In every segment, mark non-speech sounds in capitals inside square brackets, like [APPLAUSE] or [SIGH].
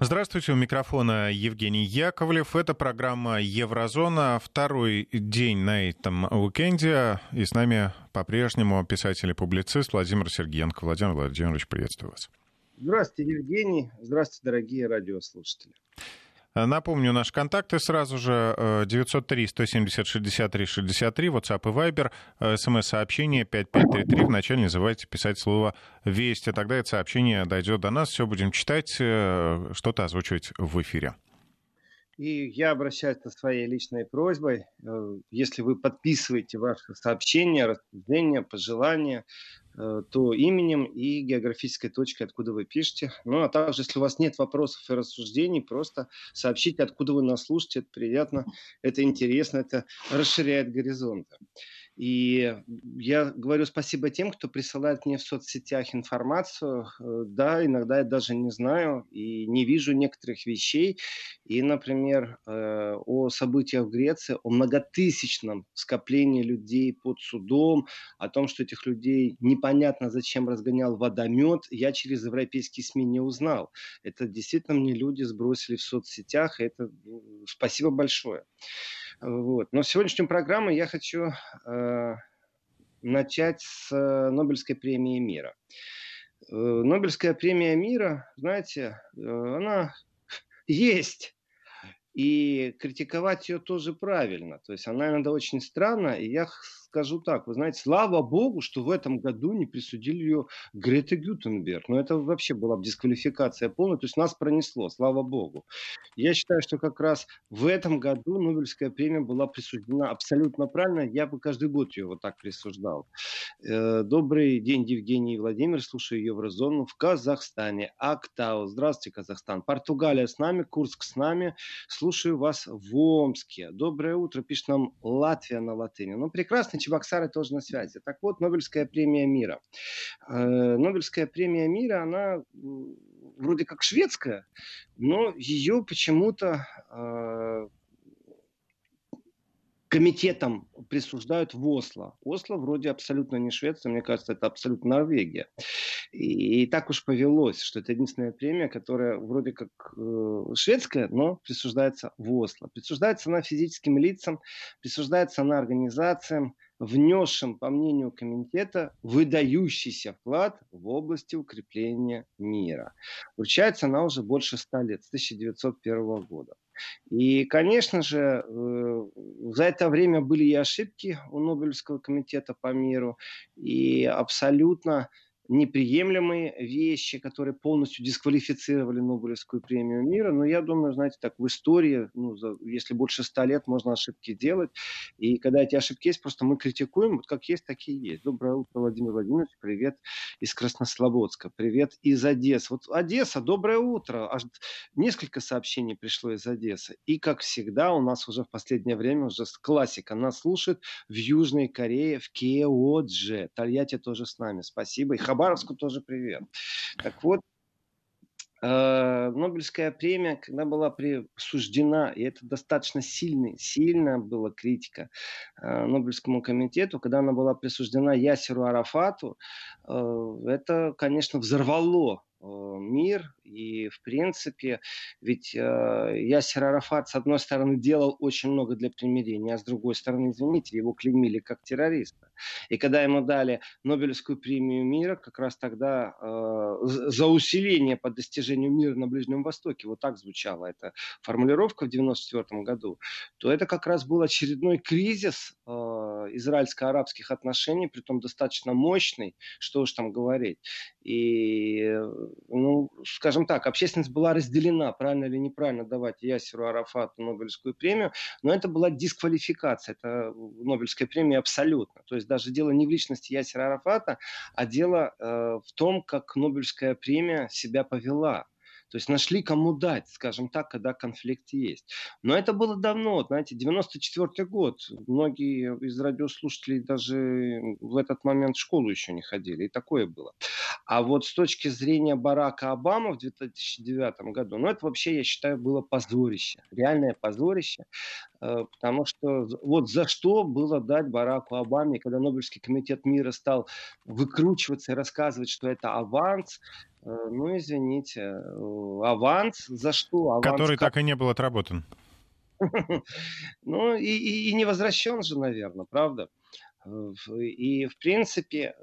Здравствуйте, у микрофона Евгений Яковлев. Это программа «Еврозона». Второй день на этом уикенде. И с нами по-прежнему писатель и публицист Владимир Сергеенко. Владимир Владимирович, приветствую вас. Здравствуйте, Евгений. Здравствуйте, дорогие радиослушатели. Напомню, наши контакты сразу же. 903-170-63-63, WhatsApp и Viber, смс-сообщение 5533, вначале не забывайте писать слово «Вести», тогда это сообщение дойдет до нас, все будем читать, э, что-то озвучивать в эфире. И я обращаюсь со своей личной просьбой, э, если вы подписываете ваши сообщения, рассуждения, пожелания, э, то именем и географической точкой, откуда вы пишете. Ну, а также, если у вас нет вопросов и рассуждений, просто сообщите, откуда вы нас слушаете. Это приятно, это интересно, это расширяет горизонты. И я говорю спасибо тем, кто присылает мне в соцсетях информацию. Э, да, иногда я даже не знаю и не вижу некоторых вещей. И, например, э, о событиях в Греции, о многотысячном скоплении людей под судом, о том, что этих людей непонятно зачем разгонял водомет, я через европейские СМИ не узнал. Это действительно мне люди сбросили в соцсетях, и это спасибо большое. Вот. Но сегодняшнюю программу я хочу э, начать с э, Нобелевской премии мира. Э, Нобелевская премия мира, знаете, э, она [LAUGHS] есть. И критиковать ее тоже правильно. То есть она иногда очень странна. И я скажу так, вы знаете, слава богу, что в этом году не присудили ее Грете Гютенберг. Но это вообще была бы дисквалификация полная, то есть нас пронесло, слава богу. Я считаю, что как раз в этом году Нобелевская премия была присуждена абсолютно правильно, я бы каждый год ее вот так присуждал. Э, добрый день, Евгений Владимир, слушаю Еврозону в Казахстане. Актау, здравствуйте, Казахстан. Португалия с нами, Курск с нами, слушаю вас в Омске. Доброе утро, пишет нам Латвия на латыни. Ну, прекрасно, Чебоксары тоже на связи. Так вот, Нобелевская премия мира. Э, Нобелевская премия мира, она вроде как шведская, но ее почему-то э, комитетом присуждают в Осло. Осло вроде абсолютно не Швеция, мне кажется, это абсолютно Норвегия. И, и так уж повелось, что это единственная премия, которая вроде как э, шведская, но присуждается в Осло. Присуждается она физическим лицам, присуждается она организациям, внесшим, по мнению комитета, выдающийся вклад в области укрепления мира. Вручается она уже больше ста лет, с 1901 года. И, конечно же, э, за это время были и ошибки у Нобелевского комитета по миру, и абсолютно неприемлемые вещи, которые полностью дисквалифицировали Нобелевскую премию мира. Но я думаю, знаете, так в истории, ну, за, если больше ста лет, можно ошибки делать. И когда эти ошибки есть, просто мы критикуем, вот как есть, такие есть. Доброе утро, Владимир Владимирович. Привет из Краснослободска. Привет из Одессы. Вот Одесса, доброе утро. Аж несколько сообщений пришло из Одессы. И, как всегда, у нас уже в последнее время уже классика. Нас слушают в Южной Корее, в Кеодже. Тольятти тоже с нами. Спасибо. И Хабаровску тоже привет. Так вот, э, Нобелевская премия, когда была присуждена, и это достаточно сильный, сильная была критика э, Нобелевскому комитету, когда она была присуждена Ясеру Арафату, э, это, конечно, взорвало мир. И, в принципе, ведь э, Ясер Арафат, с одной стороны, делал очень много для примирения, а с другой стороны, извините, его клеймили как террориста. И когда ему дали Нобелевскую премию мира, как раз тогда э, за усиление по достижению мира на Ближнем Востоке, вот так звучала эта формулировка в 1994 году, то это как раз был очередной кризис э, израильско-арабских отношений, при том достаточно мощный, что уж там говорить. И, ну, скажем так, общественность была разделена, правильно или неправильно давать Ясеру Арафату Нобелевскую премию, но это была дисквалификация, это Нобелевская премия абсолютно. То есть даже дело не в личности Ясера Арафата, а дело э, в том, как Нобелевская премия себя повела. То есть нашли кому дать, скажем так, когда конфликт есть. Но это было давно, знаете, 94 год. Многие из радиослушателей даже в этот момент в школу еще не ходили. И такое было. А вот с точки зрения Барака Обамы в 2009 году, ну это вообще, я считаю, было позорище. Реальное позорище. Э, потому что вот за что было дать Бараку Обаме, когда Нобелевский комитет мира стал выкручиваться и рассказывать, что это аванс, ну, извините, аванс за что? Аванс Который как... так и не был отработан. [LAUGHS] Ну, и, и, и не возвращен же, наверное, правда? И, в принципе,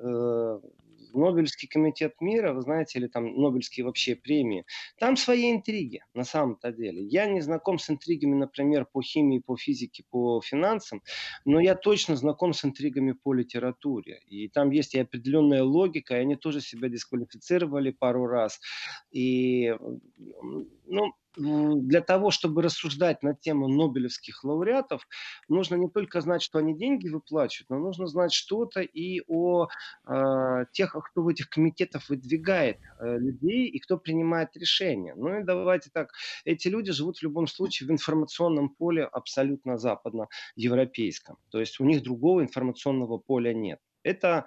Нобелевский комитет мира, вы знаете, или там Нобелевские вообще премии, там свои интриги на самом-то деле. Я не знаком с интригами, например, по химии, по физике, по финансам, но я точно знаком с интригами по литературе. И там есть и определенная логика, и они тоже себя дисквалифицировали пару раз. И, ну, для того, чтобы рассуждать на тему нобелевских лауреатов, нужно не только знать, что они деньги выплачивают, но нужно знать что-то и о э, тех, кто в этих комитетах выдвигает э, людей и кто принимает решения. Ну и давайте так, эти люди живут в любом случае в информационном поле абсолютно западноевропейском. То есть у них другого информационного поля нет. Это,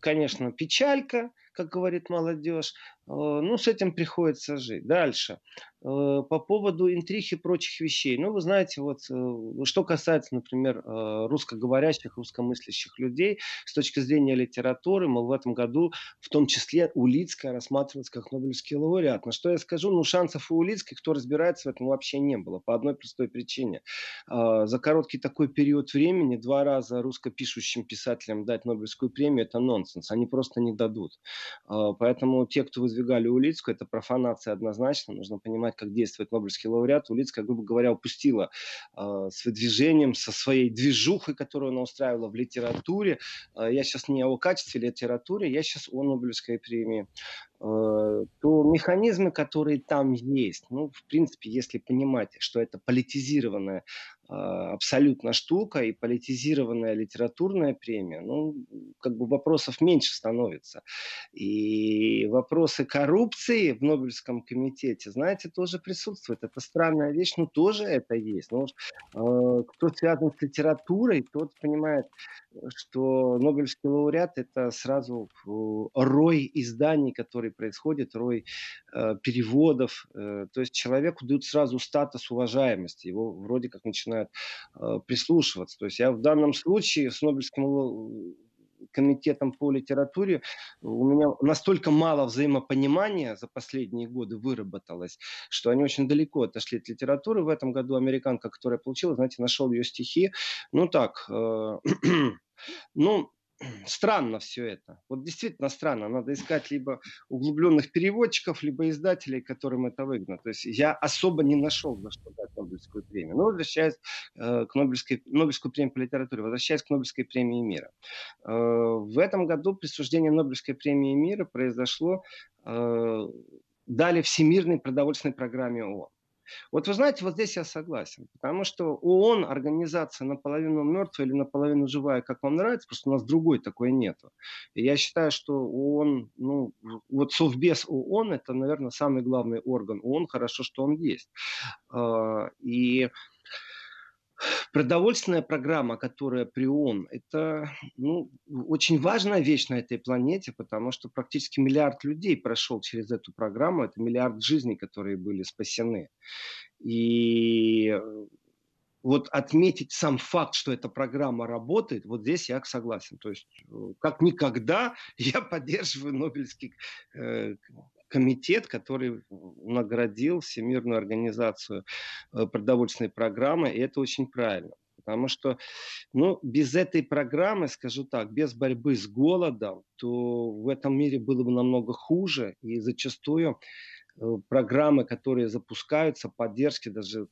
конечно, печалька, как говорит молодежь, Э, ну, с этим приходится жить. Дальше. Э, по поводу интриг и прочих вещей. Ну, вы знаете, вот э, что касается, например, русскоговорящих, русскомыслящих людей, с точки зрения литературы, мы в этом году, в том числе, Улицкая рассматривалась как Нобелевский лауреат. На что я скажу, ну, шансов у Улицкой, кто разбирается в этом, вообще не было. По одной простой причине. За короткий такой период времени два раза русскопишущим писателям дать Нобелевскую премию – это нонсенс. Они просто не дадут. Поэтому те, кто выдвигали Улицкую, это профанация однозначно. Нужно понимать, как действует Нобелевский лауреат. Улицкая, грубо говоря, упустила э, с выдвижением, со своей движухой, которую она устраивала в литературе. Э, я сейчас не о качестве литературы, я сейчас о Нобелевской премии. Э, то механизмы, которые там есть, ну, в принципе, если понимать, что это политизированная э, абсолютно штука и политизированная литературная премия, ну, как бы вопросов меньше становится. И вопросы коррупции в Нобелевском комитете, знаете, тоже присутствуют. Это странная вещь, но тоже это есть. Ну, э, кто связан с литературой, тот понимает, что Нобелевский лауреат – это сразу рой изданий, которые происходят, рой э, переводов. Э, то есть человеку дают сразу статус уважаемости, его вроде как начинают э, прислушиваться. То есть я в данном случае с Нобелевским комитетом по литературе у меня настолько мало взаимопонимания за последние годы выработалось, что они очень далеко отошли от литературы. В этом году американка, которая получила, знаете, нашел ее стихи. Ну так, э, [CLEARS THROAT] ну, [CLEARS THROAT] странно все это. Вот действительно странно. Надо искать либо углубленных переводчиков, либо издателей, которым это выгодно. То есть я особо не нашел, за что дать Нобелевскую премию. Но возвращаясь э, к Нобелевской, Нобелевской премии по литературе, возвращаясь к Нобелевской премии мира. Э, в этом году присуждение Нобелевской премии мира произошло, э, дали Всемирной продовольственной программе ООН. Вот вы знаете, вот здесь я согласен, потому что ООН организация наполовину мертвая или наполовину живая, как вам нравится, просто у нас другой такой нету. И я считаю, что ООН, ну, вот Совбез ООН, это, наверное, самый главный орган ООН, хорошо, что он есть. А, и Продовольственная программа, которая при ООН, это ну, очень важная вещь на этой планете, потому что практически миллиард людей прошел через эту программу, это миллиард жизней, которые были спасены. И вот отметить сам факт, что эта программа работает, вот здесь я согласен. То есть как никогда [LAUGHS] я поддерживаю Нобелевский э, комитет, который наградил Всемирную организацию э, продовольственной программы, и это очень правильно. Потому что ну, без этой программы, скажу так, без борьбы с голодом, то в этом мире было бы намного хуже. И зачастую э, программы, которые запускаются, поддержки даже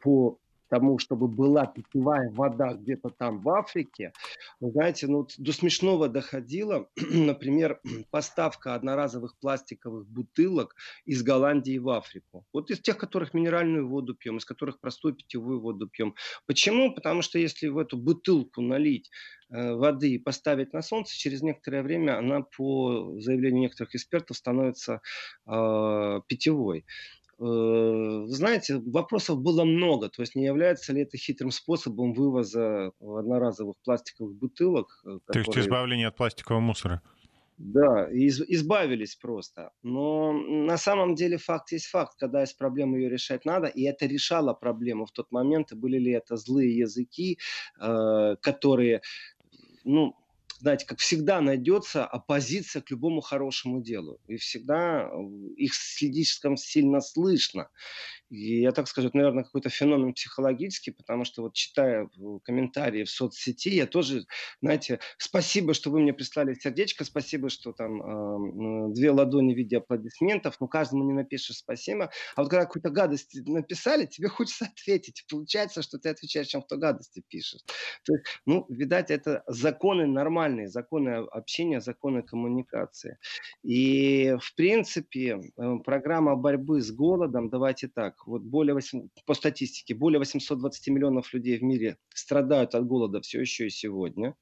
по тому, чтобы была питьевая вода где-то там в Африке, вы знаете, ну, до смешного доходило, [CLEARS THROAT] например, [CLEARS THROAT] поставка одноразовых пластиковых бутылок из Голландии в Африку. Вот из тех, которых минеральную воду пьем, из которых простую питьевую воду пьем. Почему? Потому что если в эту бутылку налить э, воды и поставить на солнце, через некоторое время она, по заявлению некоторых экспертов, становится э, питьевой. Э, знаете, вопросов было много. То есть не является ли это хитрым способом вывоза одноразовых пластиковых бутылок? Которые... То есть избавление от пластикового мусора? Да, из, избавились просто. Но на самом деле факт есть факт. Когда есть проблема, ее решать надо. И это решало проблему в тот момент. И были ли это злые языки, э, которые ну, знаете, как всегда найдется оппозиция к любому хорошему делу. И всегда их слишком сильно слышно. И я так скажу, это, наверное, какой-то феномен психологический, потому что вот читая комментарии в соцсети, я тоже, знаете, спасибо, что вы мне прислали сердечко, спасибо, что там э, две ладони в виде аплодисментов, но каждому не напишешь спасибо. А вот когда какую-то гадость написали, тебе [LAUGHS] хочется ответить. Получается, что ты отвечаешь, чем кто гадости пишет. То есть, ну, видать, это законы нормальные, законы общения, законы коммуникации. И, в принципе, э, программа борьбы с голодом, давайте так, вот более 8, по статистике, более 820 миллионов людей в мире страдают от голода все еще и сегодня.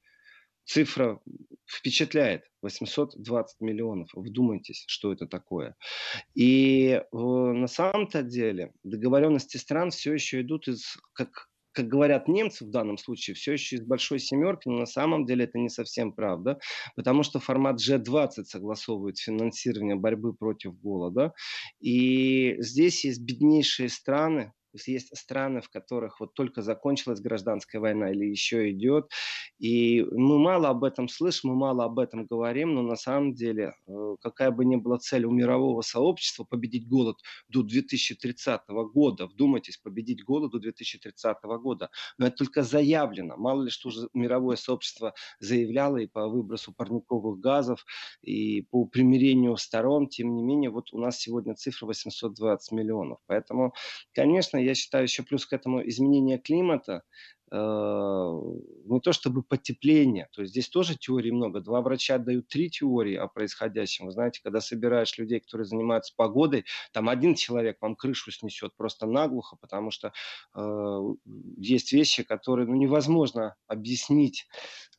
Цифра впечатляет. 820 миллионов. Вдумайтесь, что это такое. И э, на самом-то деле договоренности стран все еще идут из, как как говорят немцы в данном случае, все еще из большой семерки, но на самом деле это не совсем правда, потому что формат G20 согласовывает финансирование борьбы против голода. И здесь есть беднейшие страны, то есть есть страны, в которых вот только закончилась гражданская война или еще идет. И мы мало об этом слышим, мы мало об этом говорим, но на самом деле, э, какая бы ни была цель у мирового сообщества победить голод до 2030 года, вдумайтесь, победить голод до 2030 года, но это только заявлено. Мало ли что уже мировое сообщество заявляло и по выбросу парниковых газов, и по примирению сторон, тем не менее, вот у нас сегодня цифра 820 миллионов. Поэтому, конечно, я считаю, еще плюс к этому изменение климата, не то чтобы потепление, то есть здесь тоже теорий много. Два врача дают три теории о происходящем. Вы знаете, когда собираешь людей, которые занимаются погодой, там один человек вам крышу снесет просто наглухо, потому что э, есть вещи, которые ну, невозможно объяснить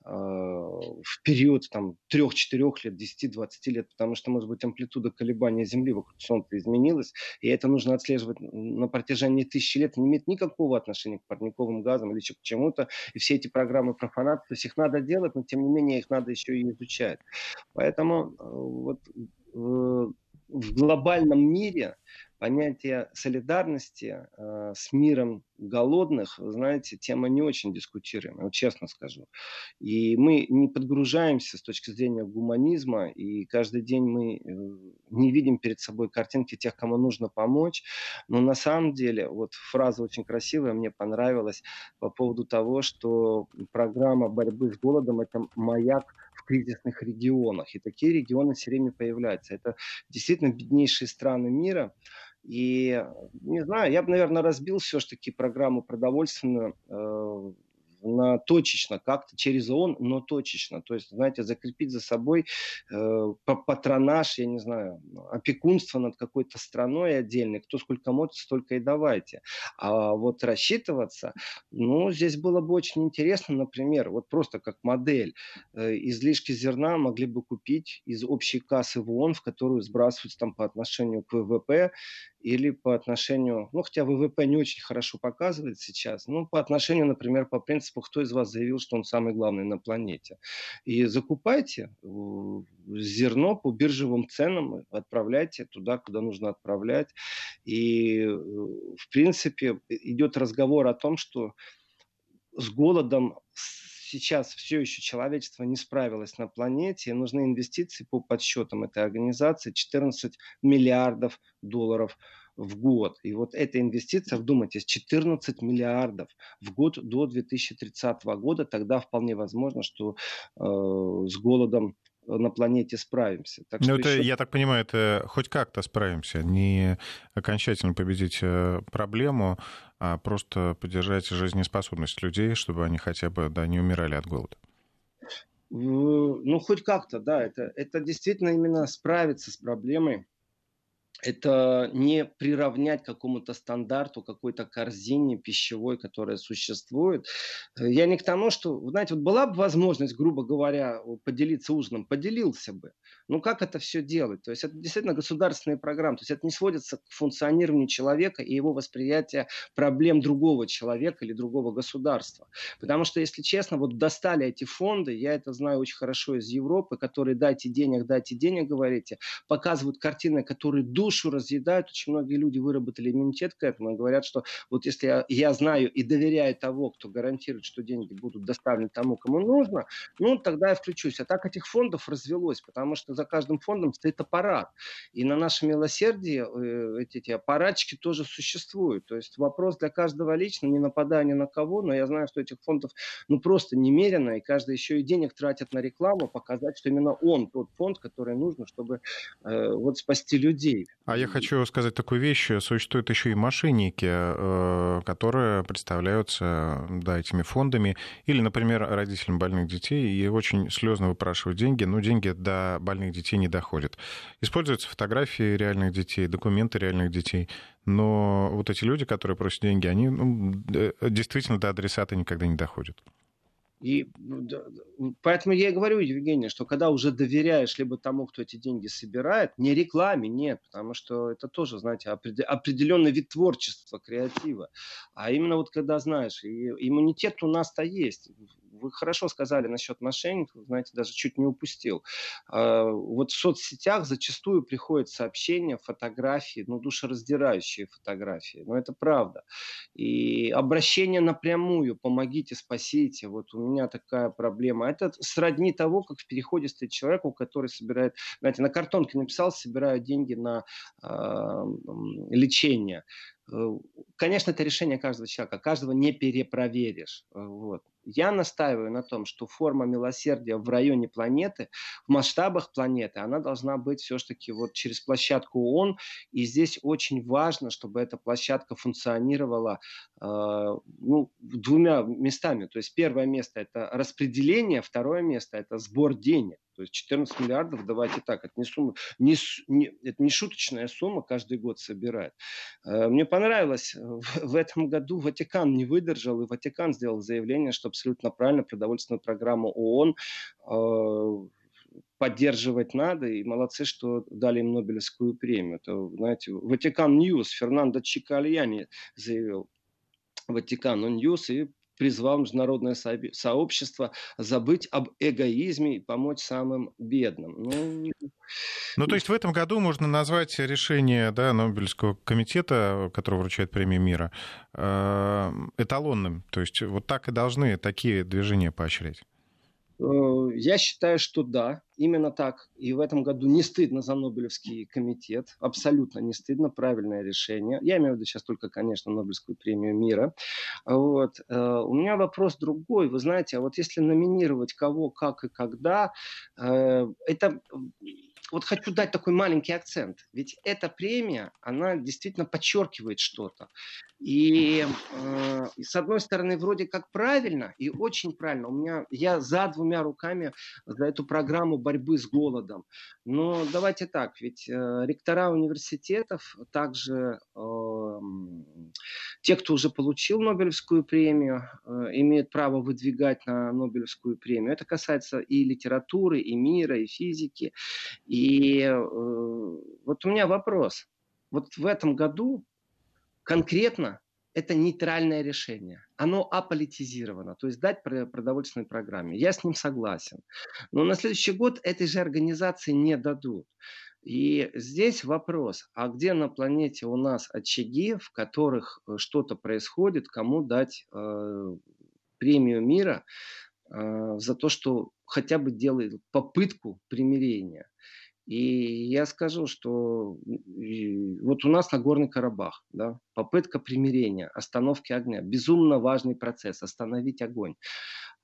Э, в период там, 3-4 лет, 10-20 лет, потому что, может быть, амплитуда колебания Земли вокруг Солнца изменилась, и это нужно отслеживать на протяжении тысячи лет, не имеет никакого отношения к парниковым газам или чему-то, и все эти программы профанации, то есть их надо делать, но тем не менее их надо еще и изучать. Поэтому э, вот э, в глобальном мире понятие солидарности э, с миром голодных, знаете, тема не очень дискутируемая, вот честно скажу. И мы не подгружаемся с точки зрения гуманизма, и каждый день мы э, не видим перед собой картинки тех, кому нужно помочь. Но на самом деле, вот фраза очень красивая, мне понравилась по поводу того, что программа борьбы с голодом – это маяк в кризисных регионах. И такие регионы все время появляются. Это действительно беднейшие страны мира. И, не знаю, я бы, наверное, разбил все-таки программу продовольственную э, на точечно, как-то через ООН, но точечно. То есть, знаете, закрепить за собой э, патронаж, я не знаю, опекунство над какой-то страной отдельной. Кто сколько может, столько и давайте. А вот рассчитываться, ну, здесь было бы очень интересно, например, вот просто как модель. Э, излишки зерна могли бы купить из общей кассы в ООН, в которую сбрасываются там по отношению к ВВП, или по отношению, ну, хотя ВВП не очень хорошо показывает сейчас, ну, по отношению, например, по принципу, кто из вас заявил, что он самый главный на планете. И закупайте зерно по биржевым ценам, отправляйте туда, куда нужно отправлять. И, э, в принципе, идет разговор о том, что с голодом сейчас все еще человечество не справилось на планете, и нужны инвестиции по подсчетам этой организации 14 миллиардов долларов в год. И вот эта инвестиция, вдумайтесь, 14 миллиардов в год до 2030 года, тогда вполне возможно, что э, с голодом на планете справимся. Так ну, это, еще... Я так понимаю, это хоть как-то справимся, не окончательно победить э, проблему, а просто поддержать жизнеспособность людей, чтобы они хотя бы да, не умирали от голода. Ну, хоть как-то, да. Это, это действительно именно справиться с проблемой это не приравнять какому-то стандарту, какой-то корзине пищевой, которая существует. Э, я не к тому, что, знаете, вот была бы возможность, грубо говоря, поделиться ужином, поделился бы. Ну как это все делать? То есть это действительно государственные программы. То есть это не сводится к функционированию человека и его восприятия проблем другого человека или другого государства. Потому что, если честно, вот достали эти фонды, я это знаю очень хорошо из Европы, которые дайте денег, дайте денег, говорите, показывают картины, которые душ душу разъедают. Очень многие люди выработали иммунитет к этому и говорят, что вот если я, я знаю и доверяю того, кто гарантирует, что деньги будут доставлены тому, кому нужно, ну, тогда я включусь. А так этих фондов развелось, потому что за каждым фондом стоит аппарат. И на нашем милосердии э, эти, эти аппаратчики тоже существуют. То есть вопрос для каждого лично, не нападая ни на кого, но я знаю, что этих фондов ну просто немерено, и каждый еще и денег тратит на рекламу, показать, что именно он тот фонд, который нужно, чтобы э, вот спасти людей. А я хочу сказать такую вещь. Существуют еще и мошенники, э, которые представляются да, этими фондами. Или, например, родителям больных детей и очень слезно выпрашивают деньги, но деньги до больных детей не доходят. Используются фотографии реальных детей, документы реальных детей. Но вот эти люди, которые просят деньги, они ну, действительно до адресата никогда не доходят. И ну, поэтому я и говорю, Евгений, что когда уже доверяешь либо тому, кто эти деньги собирает, не рекламе, нет, потому что это тоже, знаете, определенный вид творчества, креатива. А именно вот когда знаешь, и иммунитет у нас-то есть вы хорошо сказали насчет мошенников, знаете, даже чуть не упустил. А, вот в соцсетях зачастую приходят сообщения, фотографии, ну, душераздирающие фотографии. Но это правда. И обращение напрямую, помогите, спасите, вот у меня такая проблема. Это сродни того, как в переходе стоит человек, который собирает, знаете, на картонке написал, собираю деньги на э, лечение. Конечно, это решение каждого человека, каждого не перепроверишь. Э, вот. Я настаиваю на том, что форма милосердия в районе планеты, в масштабах планеты, она должна быть все-таки вот через площадку ООН. И здесь очень важно, чтобы эта площадка функционировала э, ну, двумя местами. То есть первое место это распределение, второе место это сбор денег. То есть 14 миллиардов, давайте так, это не сумма, не, не, это не шуточная сумма каждый год собирает. Э, мне понравилось, в этом году Ватикан не выдержал, и Ватикан сделал заявление, что абсолютно правильно продовольственную программу ООН э, поддерживать надо, и молодцы, что дали им Нобелевскую премию. Это, знаете, Vatican News, Фернандо Чикальяни заявил, Vatican News, и призвал международное сообщество забыть об эгоизме и помочь самым бедным. Ну, ну, то есть в этом году можно назвать решение да, Нобелевского комитета, который вручает премию мира, э, эталонным. То есть вот так и должны такие движения поощрять. Э, я считаю, что да, именно так. И в этом году не стыдно за Нобелевский комитет. Абсолютно не стыдно. Правильное решение. Я имею в виду сейчас только, конечно, Нобелевскую премию мира. Вот. Э, у меня вопрос другой. Вы знаете, а вот если номинировать кого, как и когда, э, это вот хочу дать такой маленький акцент. Ведь эта премия, она действительно подчеркивает что-то. И, э, с одной стороны, вроде как правильно, и очень правильно. У меня, я за двумя руками за эту программу борьбы с голодом. Но давайте так, ведь э, ректора университетов, также э, те, кто уже получил Нобелевскую премию, э, имеют право выдвигать на Нобелевскую премию. Это касается и литературы, и мира, и физики. И э, вот у меня вопрос. Вот в этом году конкретно это нейтральное решение. Оно аполитизировано, то есть дать продовольственной программе. Я с ним согласен. Но на следующий год этой же организации не дадут. И здесь вопрос, а где на планете у нас очаги, в которых э, что-то происходит, кому дать э, премию мира э, за то, что хотя бы делает попытку примирения. И я скажу, что вот у нас на Горный Карабах, да, попытка примирения, остановки огня, безумно важный процесс, остановить огонь.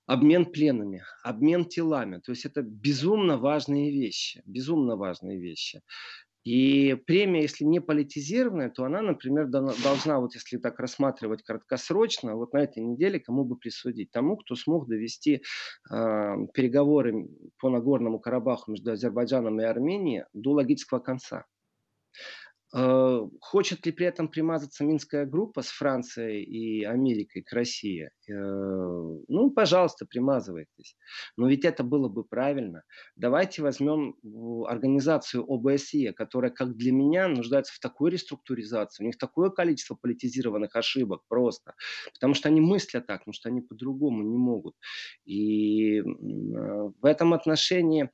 Обмен пленами, обмен телами. То есть это безумно важные вещи, безумно важные вещи. И премия, если не политизированная, то она, например, должна, вот если так рассматривать краткосрочно, вот на этой неделе кому бы присудить? Тому, кто смог довести э, переговоры по Нагорному Карабаху между Азербайджаном и Арменией до логического конца. Э, хочет ли при этом примазаться Минская группа с Францией и Америкой к России? Э, ну, пожалуйста, примазывайтесь. Но ведь это было бы правильно. Давайте возьмем организацию ОБСЕ, которая, как для меня, нуждается в такой реструктуризации. У них такое количество политизированных ошибок просто. Потому что они мыслят так, потому что они по-другому не могут. И э, в этом отношении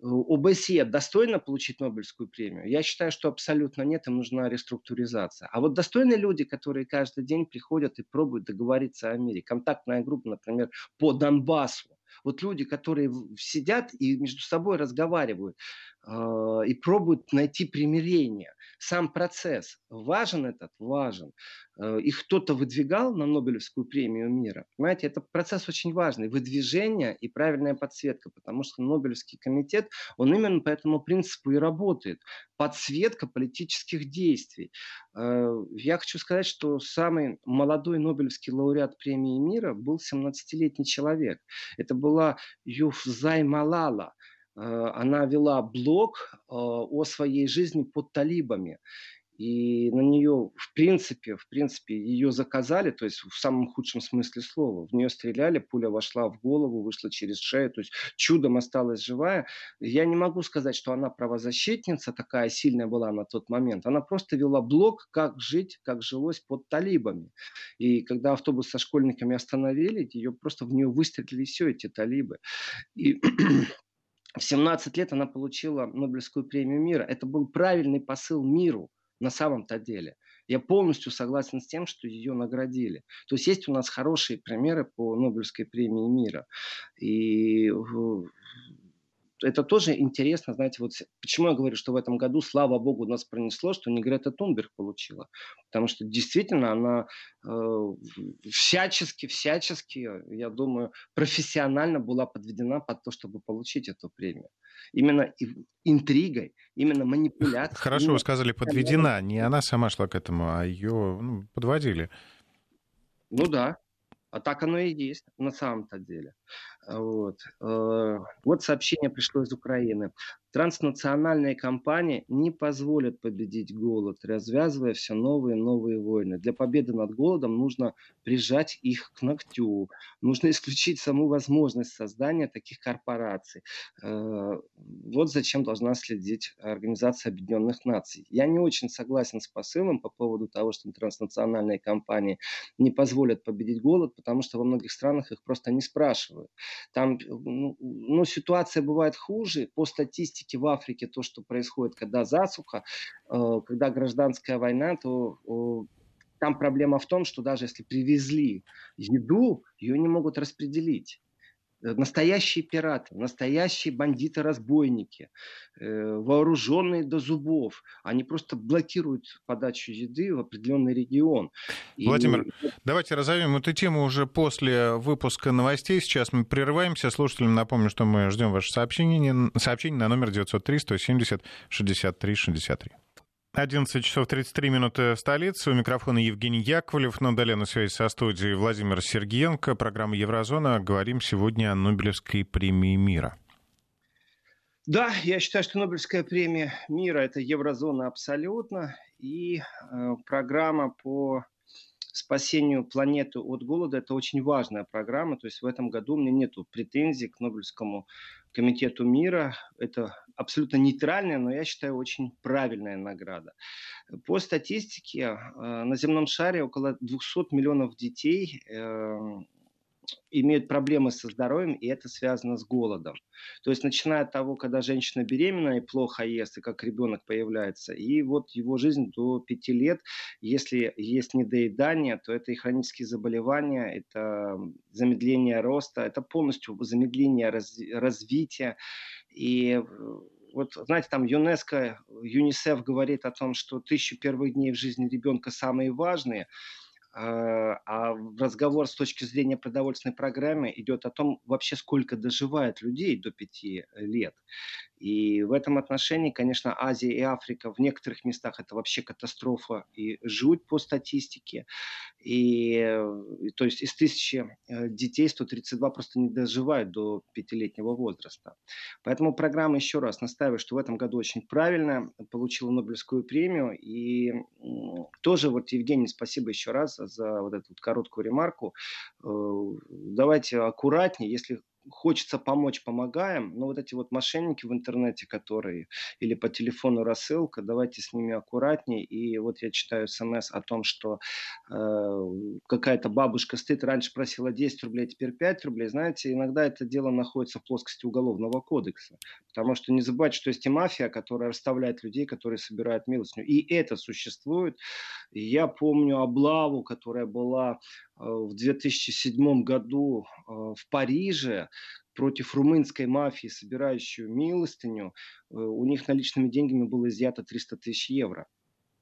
ОБСЕ достойно получить Нобелевскую премию? Я считаю, что абсолютно нет, им нужна реструктуризация. А вот достойные люди, которые каждый день приходят и пробуют договориться о мире, контактная группа, например, по Донбассу, вот люди, которые сидят и между собой разговаривают э, и пробуют найти примирение. Сам процесс важен этот? Важен. Э, их кто-то выдвигал на Нобелевскую премию мира. Понимаете, это процесс очень важный. Выдвижение и правильная подсветка. Потому что Нобелевский комитет, он именно по этому принципу и работает. Подсветка политических действий. Э, я хочу сказать, что самый молодой Нобелевский лауреат премии мира был 17-летний человек. Это была Юфзай Малала она вела блог о своей жизни под талибами и на нее, в принципе, в принципе, ее заказали, то есть в самом худшем смысле слова. В нее стреляли, пуля вошла в голову, вышла через шею, то есть чудом осталась живая. Я не могу сказать, что она правозащитница, такая сильная была на тот момент. Она просто вела блог, как жить, как жилось под талибами. И когда автобус со школьниками остановили, ее просто в нее выстрелили все эти талибы. И [CLEARS THROAT] в 17 лет она получила Нобелевскую премию мира. Это был правильный посыл миру на самом-то деле. Я полностью согласен с тем, что ее наградили. То есть есть у нас хорошие примеры по Нобелевской премии мира. И это тоже интересно, знаете, вот почему я говорю, что в этом году, слава богу, нас пронесло, что не Грета Тунберг получила. Потому что действительно она э, всячески, всячески, я думаю, профессионально была подведена под то, чтобы получить эту премию. Именно интригой, именно манипуляцией. Хорошо, вы сказали подведена. Не она сама шла к этому, а ее ну, подводили. Ну да, а так оно и есть на самом-то деле. Вот. Э, вот сообщение пришло из Украины. Транснациональные компании не позволят победить голод, развязывая все новые и новые войны. Для победы над голодом нужно прижать их к ногтю. Нужно исключить саму возможность создания таких корпораций. Э, вот зачем должна следить Организация Объединенных Наций. Я не очень согласен с посылом по поводу того, что транснациональные компании не позволят победить голод, потому что во многих странах их просто не спрашивают. Там ну, ну, ситуация бывает хуже. По статистике в Африке то, что происходит, когда засуха, э, когда гражданская война, то там проблема в том, что даже если привезли еду, ее не могут распределить. Э, настоящие пираты, настоящие бандиты-разбойники, э, вооруженные до зубов. Они просто блокируют подачу еды в определенный регион. Владимир, И... давайте разовьем эту тему уже после выпуска новостей. Сейчас мы прерываемся. Слушателям напомню, что мы ждем ваше сообщение, сообщение на номер 903 170 63 63. 11 часов 33 минуты в столице. У микрофона Евгений Яковлев. На удаленной связи со студией Владимир Сергеенко. Программа «Еврозона». Говорим сегодня о Нобелевской премии мира. Да, я считаю, что Нобелевская премия мира – это еврозона абсолютно. И э, программа по спасению планеты от голода – это очень важная программа. То есть в этом году у меня нет претензий к Нобелевскому комитету мира. Это абсолютно нейтральная, но я считаю очень правильная награда. По статистике э, на земном шаре около 200 миллионов детей эм, имеют проблемы со здоровьем, и это связано с голодом. То есть, начиная от того, когда женщина беременна и плохо ест, и как ребенок появляется, и вот его жизнь до пяти лет, если есть недоедание, то это и хронические заболевания, это замедление роста, это полностью замедление раз, развития. И вот, знаете, там ЮНЕСКО, ЮНИСЕФ говорит о том, что тысячу первых дней в жизни ребенка самые важные – а, а разговор с точки зрения продовольственной программы идет о том, вообще сколько доживает людей до пяти лет. И в этом отношении, конечно, Азия и Африка в некоторых местах это вообще катастрофа и жуть по статистике. И, и то есть из тысячи э, детей 132 просто не доживают до пятилетнего возраста. Поэтому программа, еще раз настаиваю, что в этом году очень правильно получила Нобелевскую премию. И тоже вот, Евгений, спасибо еще раз за вот эту вот короткую ремарку. Э, давайте аккуратнее, если хочется помочь, помогаем, но вот эти вот мошенники в интернете, которые или по телефону рассылка, давайте с ними аккуратнее. И вот я читаю смс о том, что э, какая-то бабушка стоит, раньше просила 10 рублей, теперь 5 рублей. Знаете, иногда это дело находится в плоскости уголовного кодекса. Потому что не забывайте, что есть и мафия, которая расставляет людей, которые собирают милостыню. И это существует. Я помню облаву, которая была в 2007 году э, в Париже против румынской мафии, собирающую милостыню, э, у них наличными деньгами было изъято 300 тысяч евро.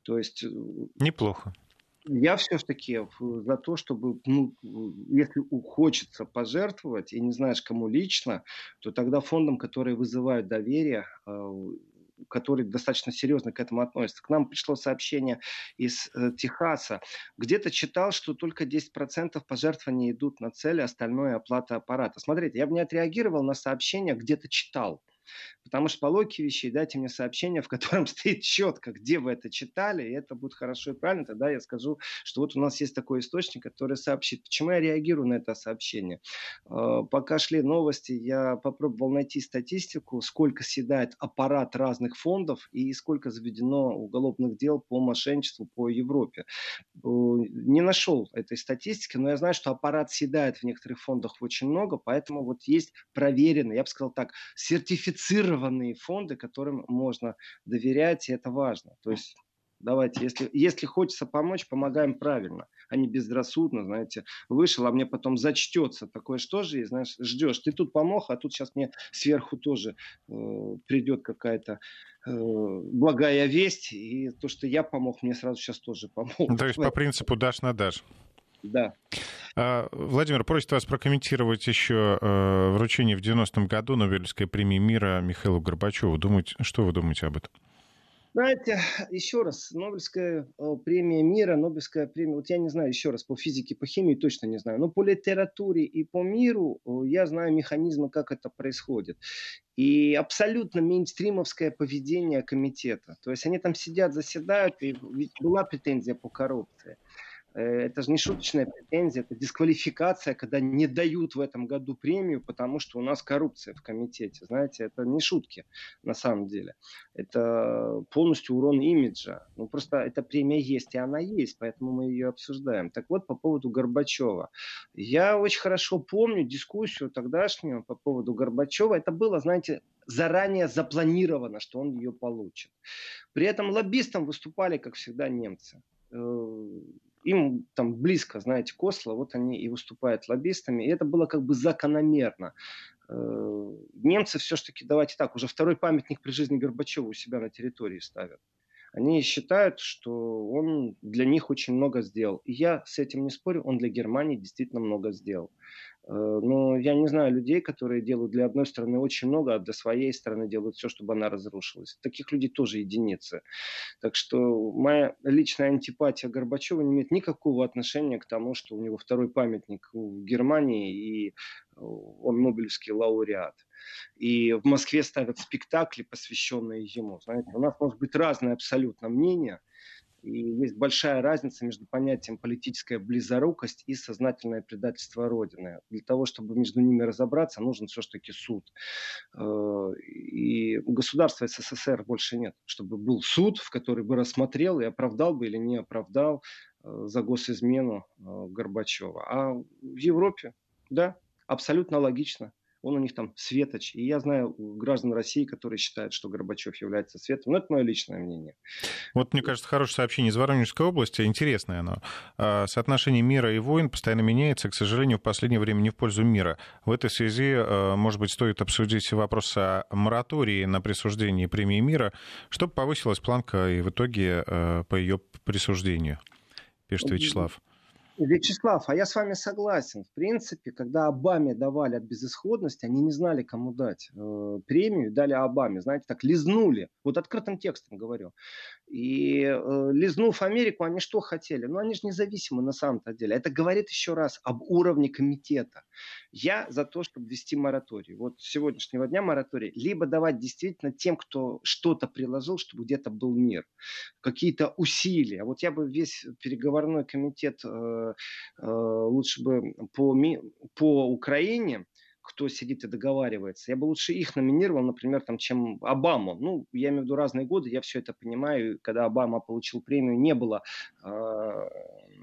То есть... Неплохо. Я все-таки за то, чтобы, ну, если хочется пожертвовать и не знаешь, кому лично, то тогда фондам, которые вызывают доверие, который достаточно серьезно к этому относится. К нам пришло сообщение из э, Техаса. Где-то читал, что только 10% пожертвований идут на цели, остальное оплата аппарата. Смотрите, я бы не отреагировал на сообщение, где-то читал. Потому что по логике вещей дайте мне сообщение, в котором [LAUGHS] стоит четко, где вы это читали, и это будет хорошо и правильно. Тогда я скажу, что вот у нас есть такой источник, который сообщит. Почему я реагирую на это сообщение? А, пока шли новости, я попробовал найти статистику, сколько съедает аппарат разных фондов и сколько заведено уголовных дел по мошенничеству по Европе. Не нашел этой статистики, но я знаю, что аппарат съедает в некоторых фондах очень много, поэтому вот есть проверенные, я бы сказал так, сертифицированные сертифицированные фонды, которым можно доверять, и это важно. То есть давайте, если, если хочется помочь, помогаем правильно, а не безрассудно, знаете, вышел, а мне потом зачтется. Такое что же, и, знаешь, ждешь, ты тут помог, а тут сейчас мне сверху тоже э, придет какая-то э, благая весть, и то, что я помог, мне сразу сейчас тоже помог. То есть по принципу дашь на дашь. Да. А, Владимир, просит вас прокомментировать еще э, вручение в 90-м году Нобелевской премии мира Михаилу Горбачеву. Думаете, что вы думаете об этом? Знаете, еще раз, Нобелевская э, премия мира, Нобелевская премия, вот я не знаю, еще раз, по физике, по химии точно не знаю, но по литературе и по миру э, я знаю механизмы, как это происходит. И абсолютно мейнстримовское поведение комитета. То есть они там сидят, заседают, и ведь была претензия по коррупции. Э, это же не шуточная претензия, это дисквалификация, когда не дают в этом году премию, потому что у нас коррупция в комитете. Знаете, это не шутки на самом деле. Это полностью урон имиджа. Ну, просто эта премия есть, и она есть, поэтому мы ее обсуждаем. Так вот, по поводу Горбачева. Я очень хорошо помню дискуссию тогдашнюю по поводу Горбачева. Это было, знаете, заранее запланировано, что он ее получит. При этом лоббистом выступали, как всегда, немцы э, им там близко, знаете, к Осло, вот они и выступают лоббистами, и это было как бы закономерно. Э, немцы все-таки, давайте так, уже второй памятник при жизни Горбачева у себя на территории ставят. Они считают, что он для них очень много сделал. И я с этим не спорю, он для Германии действительно много сделал. Э, но я не знаю людей, которые делают для одной страны очень много, а для своей страны делают все, чтобы она разрушилась. Таких людей тоже единицы. Так что моя личная антипатия Горбачева не имеет никакого отношения к тому, что у него второй памятник в Германии и э, он Нобелевский лауреат. И в Москве ставят спектакли, посвященные ему. Знаете, у нас может быть разное абсолютно мнение – и есть большая разница между понятием политическая близорукость и сознательное предательство Родины. Для того, чтобы между ними разобраться, нужен все-таки суд. Э, и государства СССР больше нет, чтобы был суд, в который бы рассмотрел и оправдал бы или не оправдал э, за госизмену э, Горбачева. А в Европе, да, абсолютно логично он у них там светоч. И я знаю граждан России, которые считают, что Горбачев является светом. Но это мое личное мнение. Вот, мне кажется, хорошее сообщение из Воронежской области. Интересное оно. А, соотношение мира и войн постоянно меняется, к сожалению, в последнее время не в пользу мира. В этой связи, а, может быть, стоит обсудить вопрос о моратории на присуждение премии мира, чтобы повысилась планка и в итоге а, по ее присуждению, пишет Вячеслав. Вячеслав, а я с вами согласен. В принципе, когда Обаме давали от безысходности, они не знали, кому дать э, премию, дали Обаме, знаете, так лизнули. Вот открытым текстом говорю. И э, лизнув Америку, они что хотели? Ну, они же независимы на самом-то деле. Это говорит еще раз об уровне комитета. Я за то, чтобы ввести мораторий. Вот с сегодняшнего дня мораторий. Либо давать действительно тем, кто что-то приложил, чтобы где-то был мир. Какие-то усилия. Вот я бы весь переговорной комитет э, лучше бы по, по Украине кто сидит и договаривается. Я бы лучше их номинировал, например, там, чем Обаму. Ну, я имею в виду разные годы, я все это понимаю. Когда Обама получил премию, не было э,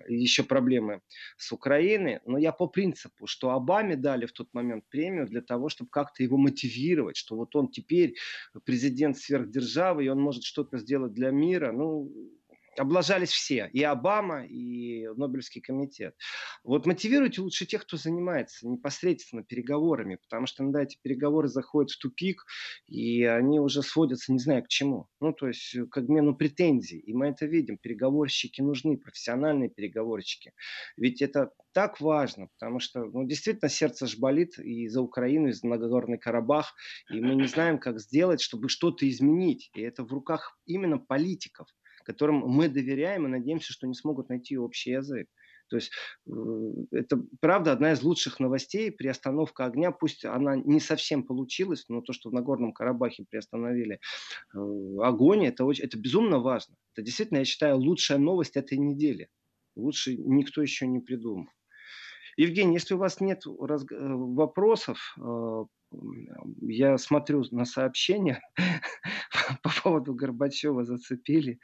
еще проблемы с Украиной. Но я по принципу, что Обаме дали в тот момент премию для того, чтобы как-то его мотивировать, что вот он теперь президент сверхдержавы, и он может что-то сделать для мира. Ну, облажались все, и Обама, и Нобелевский комитет. Вот мотивируйте лучше тех, кто занимается непосредственно переговорами, потому что иногда эти переговоры заходят в тупик, и они уже сводятся не знаю к чему. Ну, то есть к обмену претензий. И мы это видим. Переговорщики нужны, профессиональные переговорщики. Ведь это так важно, потому что ну, действительно сердце ж болит и за Украину, и за Нагорный Карабах, и мы не знаем, как сделать, чтобы что-то изменить. И это в руках именно политиков которым мы доверяем и надеемся, что они смогут найти общий язык. То есть э, это, правда, одна из лучших новостей. Приостановка огня, пусть она не совсем получилась, но то, что в Нагорном Карабахе приостановили э, огонь, это, очень, это безумно важно. Это действительно, я считаю, лучшая новость этой недели. Лучше никто еще не придумал. Евгений, если у вас нет раз... Э, вопросов, я смотрю на сообщения [LAUGHS] по поводу Горбачева зацепили.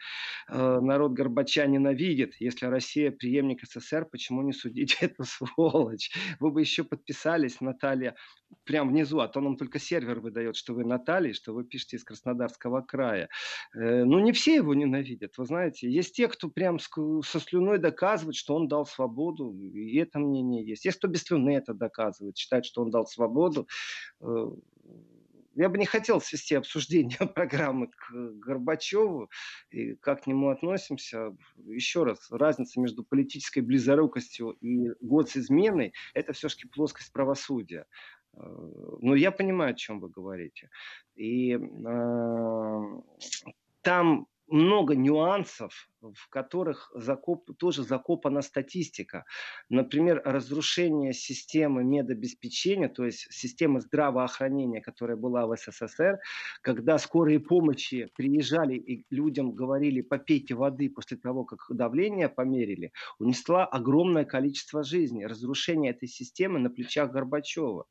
Э, народ Горбача ненавидит. Если Россия преемник СССР, почему не судить [LAUGHS] эту сволочь? Вы бы еще подписались, Наталья, прям внизу, а то нам только сервер выдает, что вы Наталья, что вы пишете из Краснодарского края. Э, ну, не все его ненавидят, вы знаете. Есть те, кто прям со слюной доказывает, что он дал свободу, и это мнение есть. Есть кто без слюны это доказывает, считает, что он дал свободу. Э, я бы не хотел свести обсуждение [LAUGHS] программы к Горбачеву и как к нему относимся. Еще раз, разница между политической близорукостью и госизменой – это все-таки плоскость правосудия. Э, но я понимаю, о чем вы говорите. И э, там много нюансов, в которых закоп, тоже закопана статистика. Например, разрушение системы медобеспечения, то есть системы здравоохранения, которая была в СССР, когда скорые помощи приезжали и людям говорили попейте воды после того, как давление померили, унесла огромное количество жизней. Разрушение этой системы на плечах Горбачева.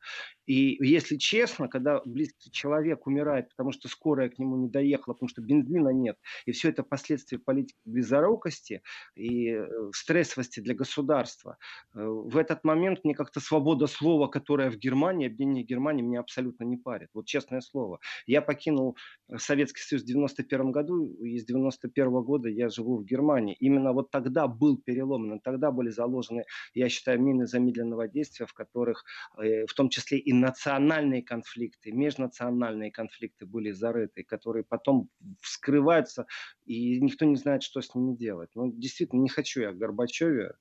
И если честно, когда близкий человек умирает, потому что скорая к нему не доехала, потому что бензина нет, и все это последствия политики близорукости и э, стрессовости для государства. Э, в этот момент мне как-то свобода слова, которая в Германии, объединение Германии, меня абсолютно не парит. Вот честное слово. Я покинул э, Советский Союз в 91 году, и с 91 года я живу в Германии. Именно вот тогда был перелом, именно тогда были заложены, я считаю, мины замедленного действия, в которых в том числе и национальные конфликты, межнациональные конфликты были зарыты, которые потом вскрываются, и никто не знает, что с ними делать. Ну, действительно, не хочу я о Горбачеве.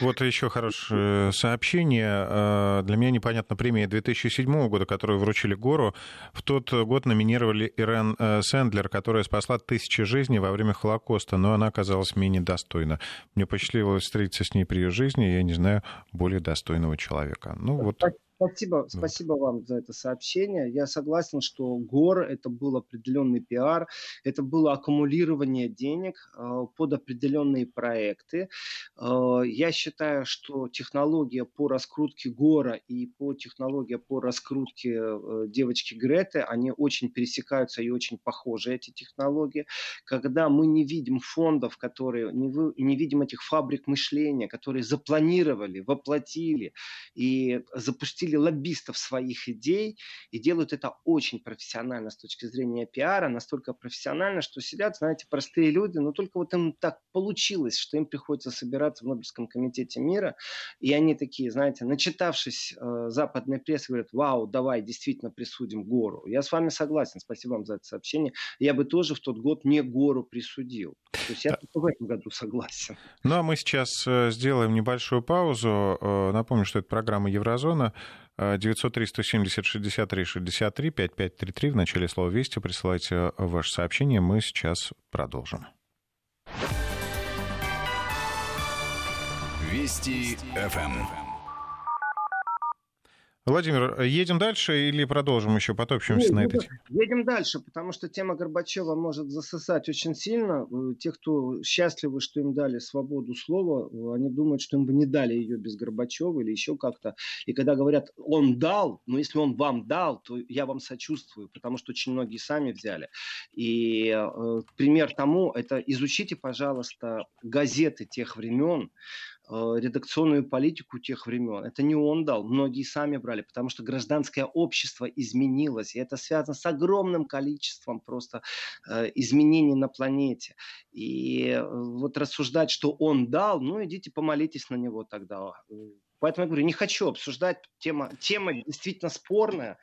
Вот еще хорошее сообщение. Э, для меня непонятна премия 2007 года, которую вручили Гору. В тот год номинировали Ирен э, Сэндлер, которая спасла тысячи жизней во время Холокоста, но она оказалась менее достойна. Мне посчастливилось встретиться с ней при ее жизни, я не знаю более достойного человека. Ну, вот... Спасибо, спасибо вам за это сообщение. Я согласен, что ГОР это был определенный пиар, это было аккумулирование денег э, под определенные проекты. Э, я считаю, что технология по раскрутке ГОРа и по технология по раскрутке э, девочки Греты, они очень пересекаются и очень похожи, эти технологии. Когда мы не видим фондов, которые, не, вы, не видим этих фабрик мышления, которые запланировали, воплотили и запустили или лоббистов своих идей и делают это очень профессионально с точки зрения пиара, настолько профессионально, что сидят, знаете, простые люди, но только вот им так получилось, что им приходится собираться в Нобелевском комитете мира, и они такие, знаете, начитавшись э, западной прессы, говорят, вау, давай действительно присудим гору. Я с вами согласен, спасибо вам за это сообщение. Я бы тоже в тот год не гору присудил. То есть я только в этом году согласен. Ну а мы сейчас э, сделаем небольшую паузу. Э, напомню, что это программа Еврозона. 903 170 63 63 5533 в начале слова «Вести» присылайте ваше сообщение. Мы сейчас продолжим. Вести ФМ. Владимир, едем дальше или продолжим еще, потопчемся Нет, на этой теме? Едем дальше, потому что тема Горбачева может засосать очень сильно. Э, те, кто счастливы, что им дали свободу слова, э, они думают, что им бы не дали ее без Горбачева или еще как-то. И когда говорят, он дал, но если он вам дал, то я вам сочувствую, потому что очень многие сами взяли. И э, пример тому, это изучите, пожалуйста, газеты тех времен, редакционную политику тех времен. Это не он дал, многие сами брали, потому что гражданское общество изменилось, и это связано с огромным количеством просто э, изменений на планете. И э, вот рассуждать, что он дал, ну идите помолитесь на него тогда. Поэтому я говорю, не хочу обсуждать, тема, тема действительно спорная,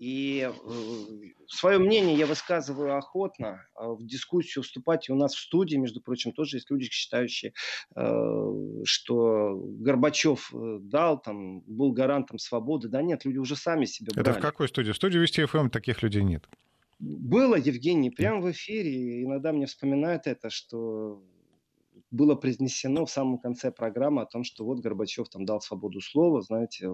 и э, свое мнение я высказываю охотно. А в дискуссию вступать и у нас в студии, между прочим, тоже есть люди, считающие, э, что Горбачев э, дал, там, был гарантом свободы. Да нет, люди уже сами себе брали. Это в какой студии? В студии Вести ФМ таких людей нет. Было, Евгений, прямо в эфире. Иногда мне вспоминают это, что было произнесено в самом конце программы о том, что вот Горбачев там дал свободу слова, знаете,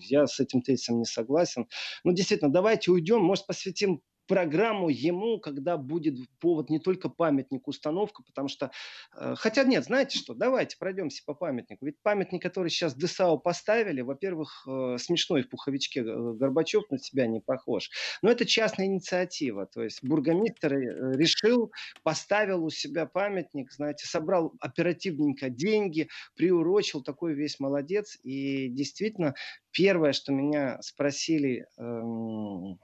я с этим тезисом не согласен. Ну, действительно, давайте уйдем, может, посвятим программу ему, когда будет повод не только памятник, установка, потому что... Э, хотя нет, знаете что, давайте пройдемся по памятнику. Ведь памятник, который сейчас ДСАУ поставили, во-первых, э, смешной в пуховичке э, Горбачев на себя не похож. Но это частная инициатива. То есть бургомистр решил, поставил у себя памятник, знаете, собрал оперативненько деньги, приурочил, такой весь молодец. И действительно, первое, что меня спросили эм,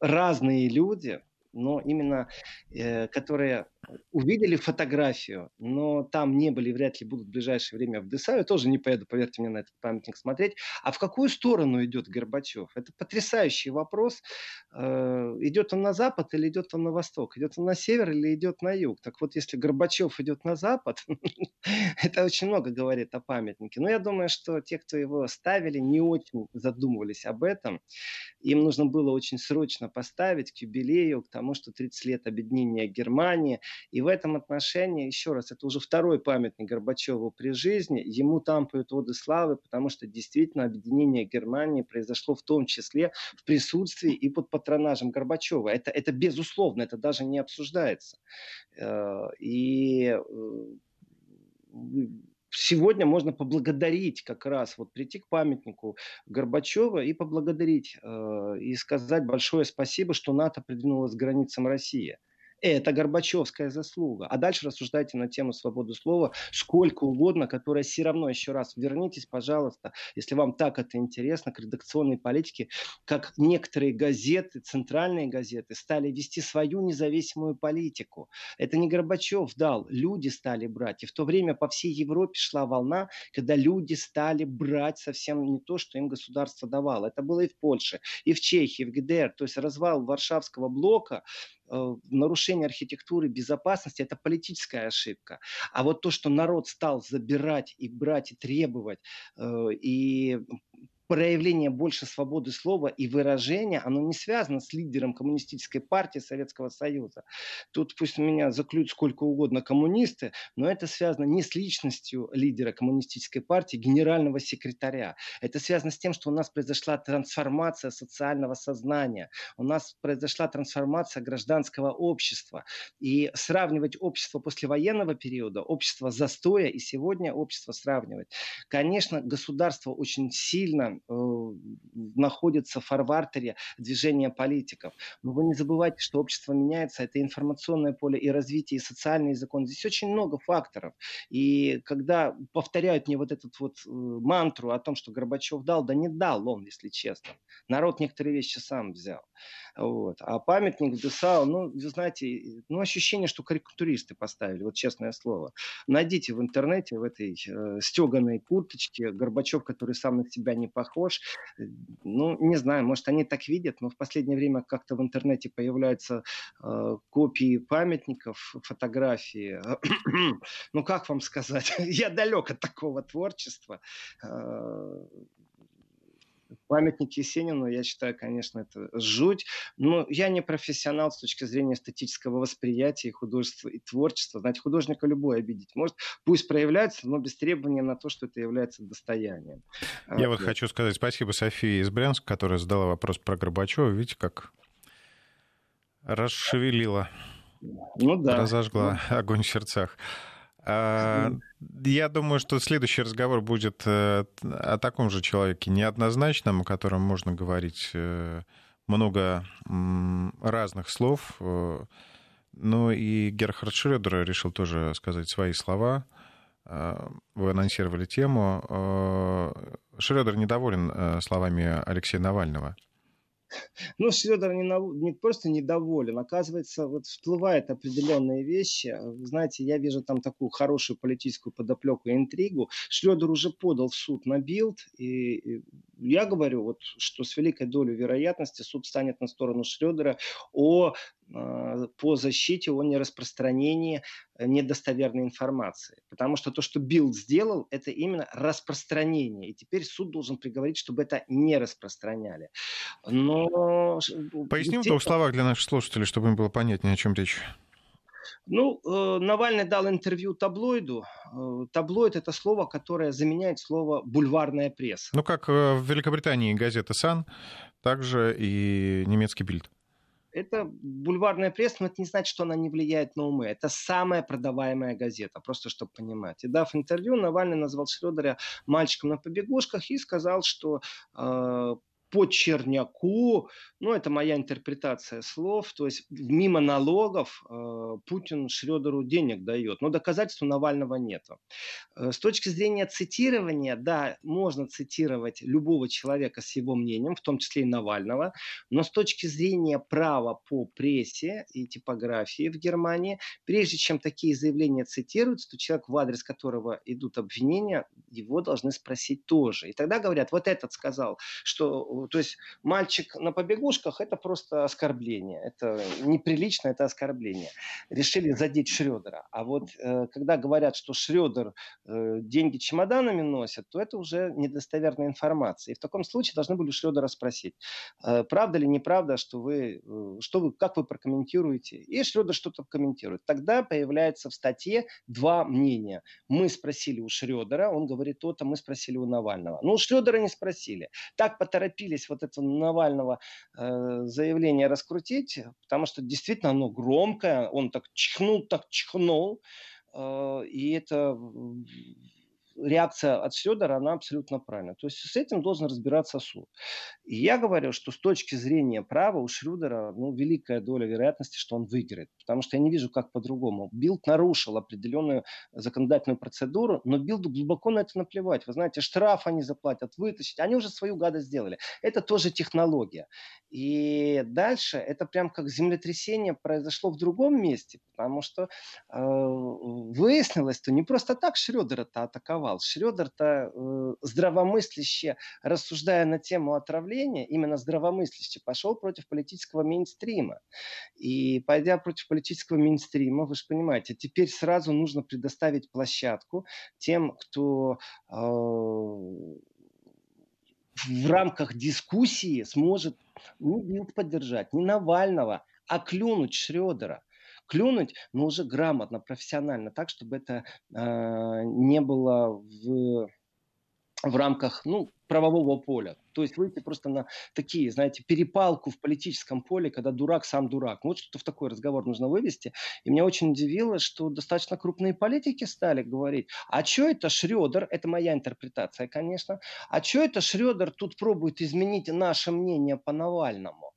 разные люди, но именно э, которые увидели фотографию, но там не были, вряд ли будут в ближайшее время в ДСА. Я тоже не поеду, поверьте мне, на этот памятник смотреть. А в какую сторону идет Горбачев? Это потрясающий вопрос. Э, идет он на запад или идет он на восток? Идет он на север или идет на юг? Так вот, если Горбачев идет на запад, [LAUGHS] это очень много говорит о памятнике. Но я думаю, что те, кто его ставили, не очень задумывались об этом. Им нужно было очень срочно поставить к юбилею, к тому, что 30 лет объединения Германии – и в этом отношении, еще раз, это уже второй памятник Горбачеву при жизни. Ему там поют воды славы, потому что действительно объединение Германии произошло в том числе в присутствии и под патронажем Горбачева. Это, это безусловно, это даже не обсуждается. Э, и э, сегодня можно поблагодарить как раз, вот прийти к памятнику Горбачева и поблагодарить, э, и сказать большое спасибо, что НАТО придвинулось к границам России. Это Горбачевская заслуга. А дальше рассуждайте на тему свободы слова сколько угодно, которая все равно, еще раз, вернитесь, пожалуйста, если вам так это интересно, к редакционной политике, как некоторые газеты, центральные газеты, стали вести свою независимую политику. Это не Горбачев дал, люди стали брать. И в то время по всей Европе шла волна, когда люди стали брать совсем не то, что им государство давало. Это было и в Польше, и в Чехии, и в ГДР. То есть развал Варшавского блока нарушение архитектуры безопасности – это политическая ошибка. А вот то, что народ стал забирать и брать и требовать, э, и проявление больше свободы слова и выражения, оно не связано с лидером коммунистической партии Советского Союза. Тут пусть меня заклюют сколько угодно коммунисты, но это связано не с личностью лидера коммунистической партии, генерального секретаря. Это связано с тем, что у нас произошла трансформация социального сознания, у нас произошла трансформация гражданского общества. И сравнивать общество послевоенного периода, общество застоя и сегодня общество сравнивать. Конечно, государство очень сильно Э, находится в фарвартере движения политиков. Но вы не забывайте, что общество меняется, это информационное поле и развитие, и социальный закон. Здесь очень много факторов. И когда повторяют мне вот эту вот э, мантру о том, что Горбачев дал, да не дал он, если честно. Народ некоторые вещи сам взял. Вот. А памятник Десау, ну, вы знаете, ну, ощущение, что карикатуристы поставили, вот честное слово. Найдите в интернете, в этой э, стеганой курточке Горбачев, который сам на себя не похож. Ну, не знаю, может, они так видят, но в последнее время как-то в интернете появляются э, копии памятников, фотографии. [CLEARS THROAT] ну, как вам сказать? [LAUGHS] Я далек от такого творчества. Э, Памятник Есенину, я считаю, конечно, это жуть. Но я не профессионал с точки зрения эстетического восприятия художества и творчества. Знаете, художника любой обидеть может. Пусть проявляется, но без требования на то, что это является достоянием. Я вот, вот хочу сказать спасибо Софии из Брянска, которая задала вопрос про Горбачева. Видите, как расшевелила, ну, да. разожгла ну... огонь в сердцах. А, я думаю, что следующий разговор будет э, о таком же человеке неоднозначном, о котором можно говорить э, много разных слов. Э, ну и Герхард Шредер решил тоже сказать свои слова. Вы анонсировали тему. Шредер недоволен словами Алексея Навального. [LAUGHS] Ну, Шредер не, не просто недоволен, оказывается, вот всплывают определенные вещи. Знаете, я вижу там такую хорошую политическую подоплеку и интригу. Шредер уже подал в суд на Билд, и я говорю, вот, что с великой долей вероятности суд станет на сторону Шредера о по защите о нераспространении э, недостоверной информации. Потому что то, что Билд сделал, это именно распространение. И теперь суд должен приговорить, чтобы это не распространяли. Но... Поясним в двух словах для наших слушателей, чтобы им было понятнее, о чем речь. Ну, э, Навальный дал интервью таблоиду. Э, таблоид – это слово, которое заменяет слово «бульварная пресса». Ну, как в Великобритании газета «Сан», также и немецкий «Бильд». Это бульварная пресса, но это не значит, что она не влияет на умы. Это самая продаваемая газета, просто чтобы понимать. И дав интервью, Навальный назвал Шредера мальчиком на побегушках и сказал, что э, по Черняку, ну, это моя интерпретация слов, то есть мимо налогов э, Путин Шредеру денег дает, но доказательств у Навального нет. Э, с точки зрения цитирования, да, можно цитировать любого человека с его мнением, в том числе и Навального, но с точки зрения права по прессе и типографии в Германии, прежде чем такие заявления цитируются, то человек, в адрес которого идут обвинения, его должны спросить тоже. И тогда говорят, вот этот сказал, что то есть мальчик на побегушках это просто оскорбление. Это неприлично, это оскорбление. Решили задеть Шредера. А вот э, когда говорят, что Шредер э, деньги чемоданами носит, то это уже недостоверная информация. И в таком случае должны были Шредера спросить, э, правда ли, неправда, что вы, что вы, как вы прокомментируете. И Шредер что-то комментирует. Тогда появляется в статье два мнения. Мы спросили у Шредера, он говорит то-то, мы спросили у Навального. Но у Шредера не спросили. Так поторопились пытались вот это Навального э, заявление раскрутить, потому что действительно оно громкое, он так чихнул, так чихнул, э, и это реакция от Федора, она абсолютно правильная. То есть с этим должен разбираться суд. И я говорю, что с точки зрения права у Шрюдера ну, великая доля вероятности, что он выиграет. Потому что я не вижу, как по-другому. Билд нарушил определенную законодательную процедуру, но Билду глубоко на это наплевать. Вы знаете, штраф они заплатят, вытащить. Они уже свою гадость сделали. Это тоже технология. И дальше это прям как землетрясение произошло в другом месте, потому что э, выяснилось, что не просто так Шрёдер это атаковал. Шрёдер-то э, здравомысляще, рассуждая на тему отравления, именно здравомысляще пошел против политического мейнстрима. И пойдя против политического мейнстрима, вы же понимаете, теперь сразу нужно предоставить площадку тем, кто э, в рамках дискуссии сможет не Билд поддержать, не Навального, а клюнуть Шредера. Клюнуть, но уже грамотно, профессионально, так, чтобы это э, не было в в рамках ну, правового поля. То есть выйти просто на такие, знаете, перепалку в политическом поле, когда дурак сам дурак. Вот что-то в такой разговор нужно вывести. И меня очень удивило, что достаточно крупные политики стали говорить, а что это Шредер, это моя интерпретация, конечно, а что это Шредер тут пробует изменить наше мнение по Навальному?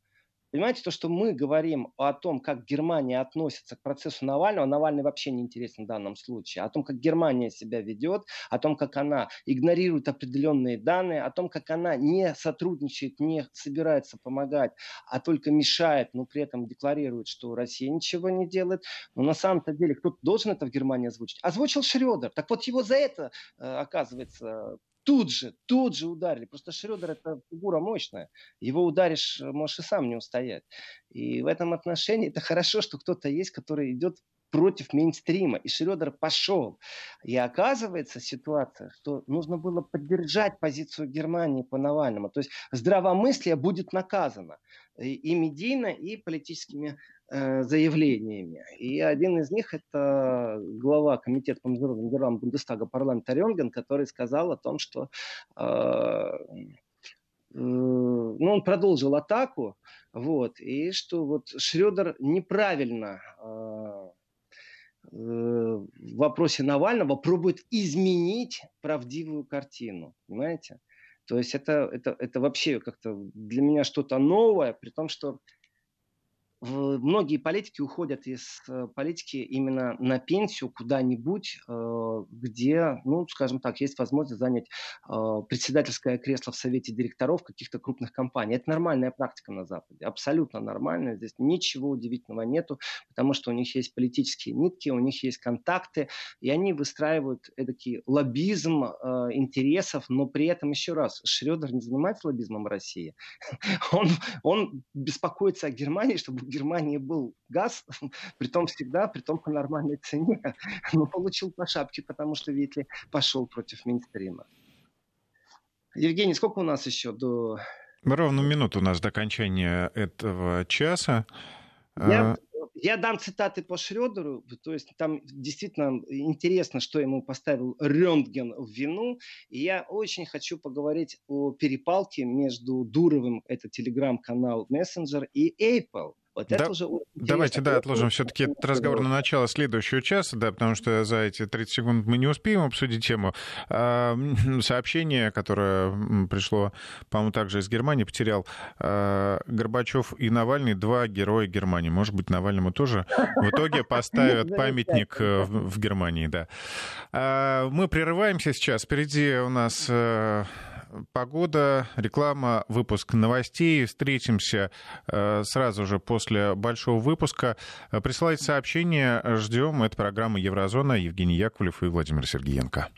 Понимаете, то, что мы говорим о том, как Германия относится к процессу Навального, Навальный вообще не интересен в данном случае, о том, как Германия себя ведет, о том, как она игнорирует определенные данные, о том, как она не сотрудничает, не собирается помогать, а только мешает, но при этом декларирует, что Россия ничего не делает. Но на самом-то деле кто-то должен это в Германии озвучить. Озвучил Шредер. Так вот его за это, э, оказывается, тут же, тут же ударили. Просто Шредер это фигура мощная. Его ударишь, можешь и сам не устоять. И в этом отношении это хорошо, что кто-то есть, который идет против мейнстрима. И Шредер пошел. И оказывается ситуация, что нужно было поддержать позицию Германии по Навальному. То есть здравомыслие будет наказано и медийно, и политическими э, заявлениями. И один из них это глава комитета по международным делам Бундестага парламента Ренген, который сказал о том, что э, э, ну, он продолжил атаку, вот, и что вот Шредер неправильно э, в вопросе Навального пробует изменить правдивую картину, понимаете? То есть это, это, это вообще как-то для меня что-то новое, при том, что многие политики уходят из э, политики именно на пенсию куда-нибудь, э, где, ну, скажем так, есть возможность занять э, председательское кресло в совете директоров каких-то крупных компаний. Это нормальная практика на Западе, абсолютно нормальная. Здесь ничего удивительного нету, потому что у них есть политические нитки, у них есть контакты, и они выстраивают эдакий лоббизм интересов, но при этом, еще раз, Шредер не занимается лоббизмом России. [LAUGHS] Он, он беспокоится о Германии, чтобы Германии был газ, [LAUGHS] при том всегда, при том по нормальной цене, [LAUGHS] но получил по шапке, потому что, видите пошел против мейнстрима. Евгений, сколько у нас еще до... Ровно минуту у нас до окончания этого часа. Я а, я дам цитаты по Шредеру, то есть там действительно интересно, что ему поставил Рентген в вину. И я очень хочу поговорить о перепалке между Дуровым, это телеграм-канал Messenger, и Apple. Вот да, уже давайте, да, отложим все-таки этот разговор на начало следующего часа, да, потому что за эти 30 секунд мы не успеем обсудить тему. А, [LAUGHS] сообщение, которое пришло, по-моему, также из Германии, потерял а, Горбачев и Навальный, два героя Германии. Может быть, Навальному тоже в итоге поставят памятник э, в Германии, да. А, мы прерываемся сейчас. Впереди у нас э, погода, реклама, выпуск новостей. Встретимся э, сразу же после большого выпуска. Присылайте сообщения, ждем. Это программа «Еврозона». Евгений Яковлев и Владимир Сергеенко.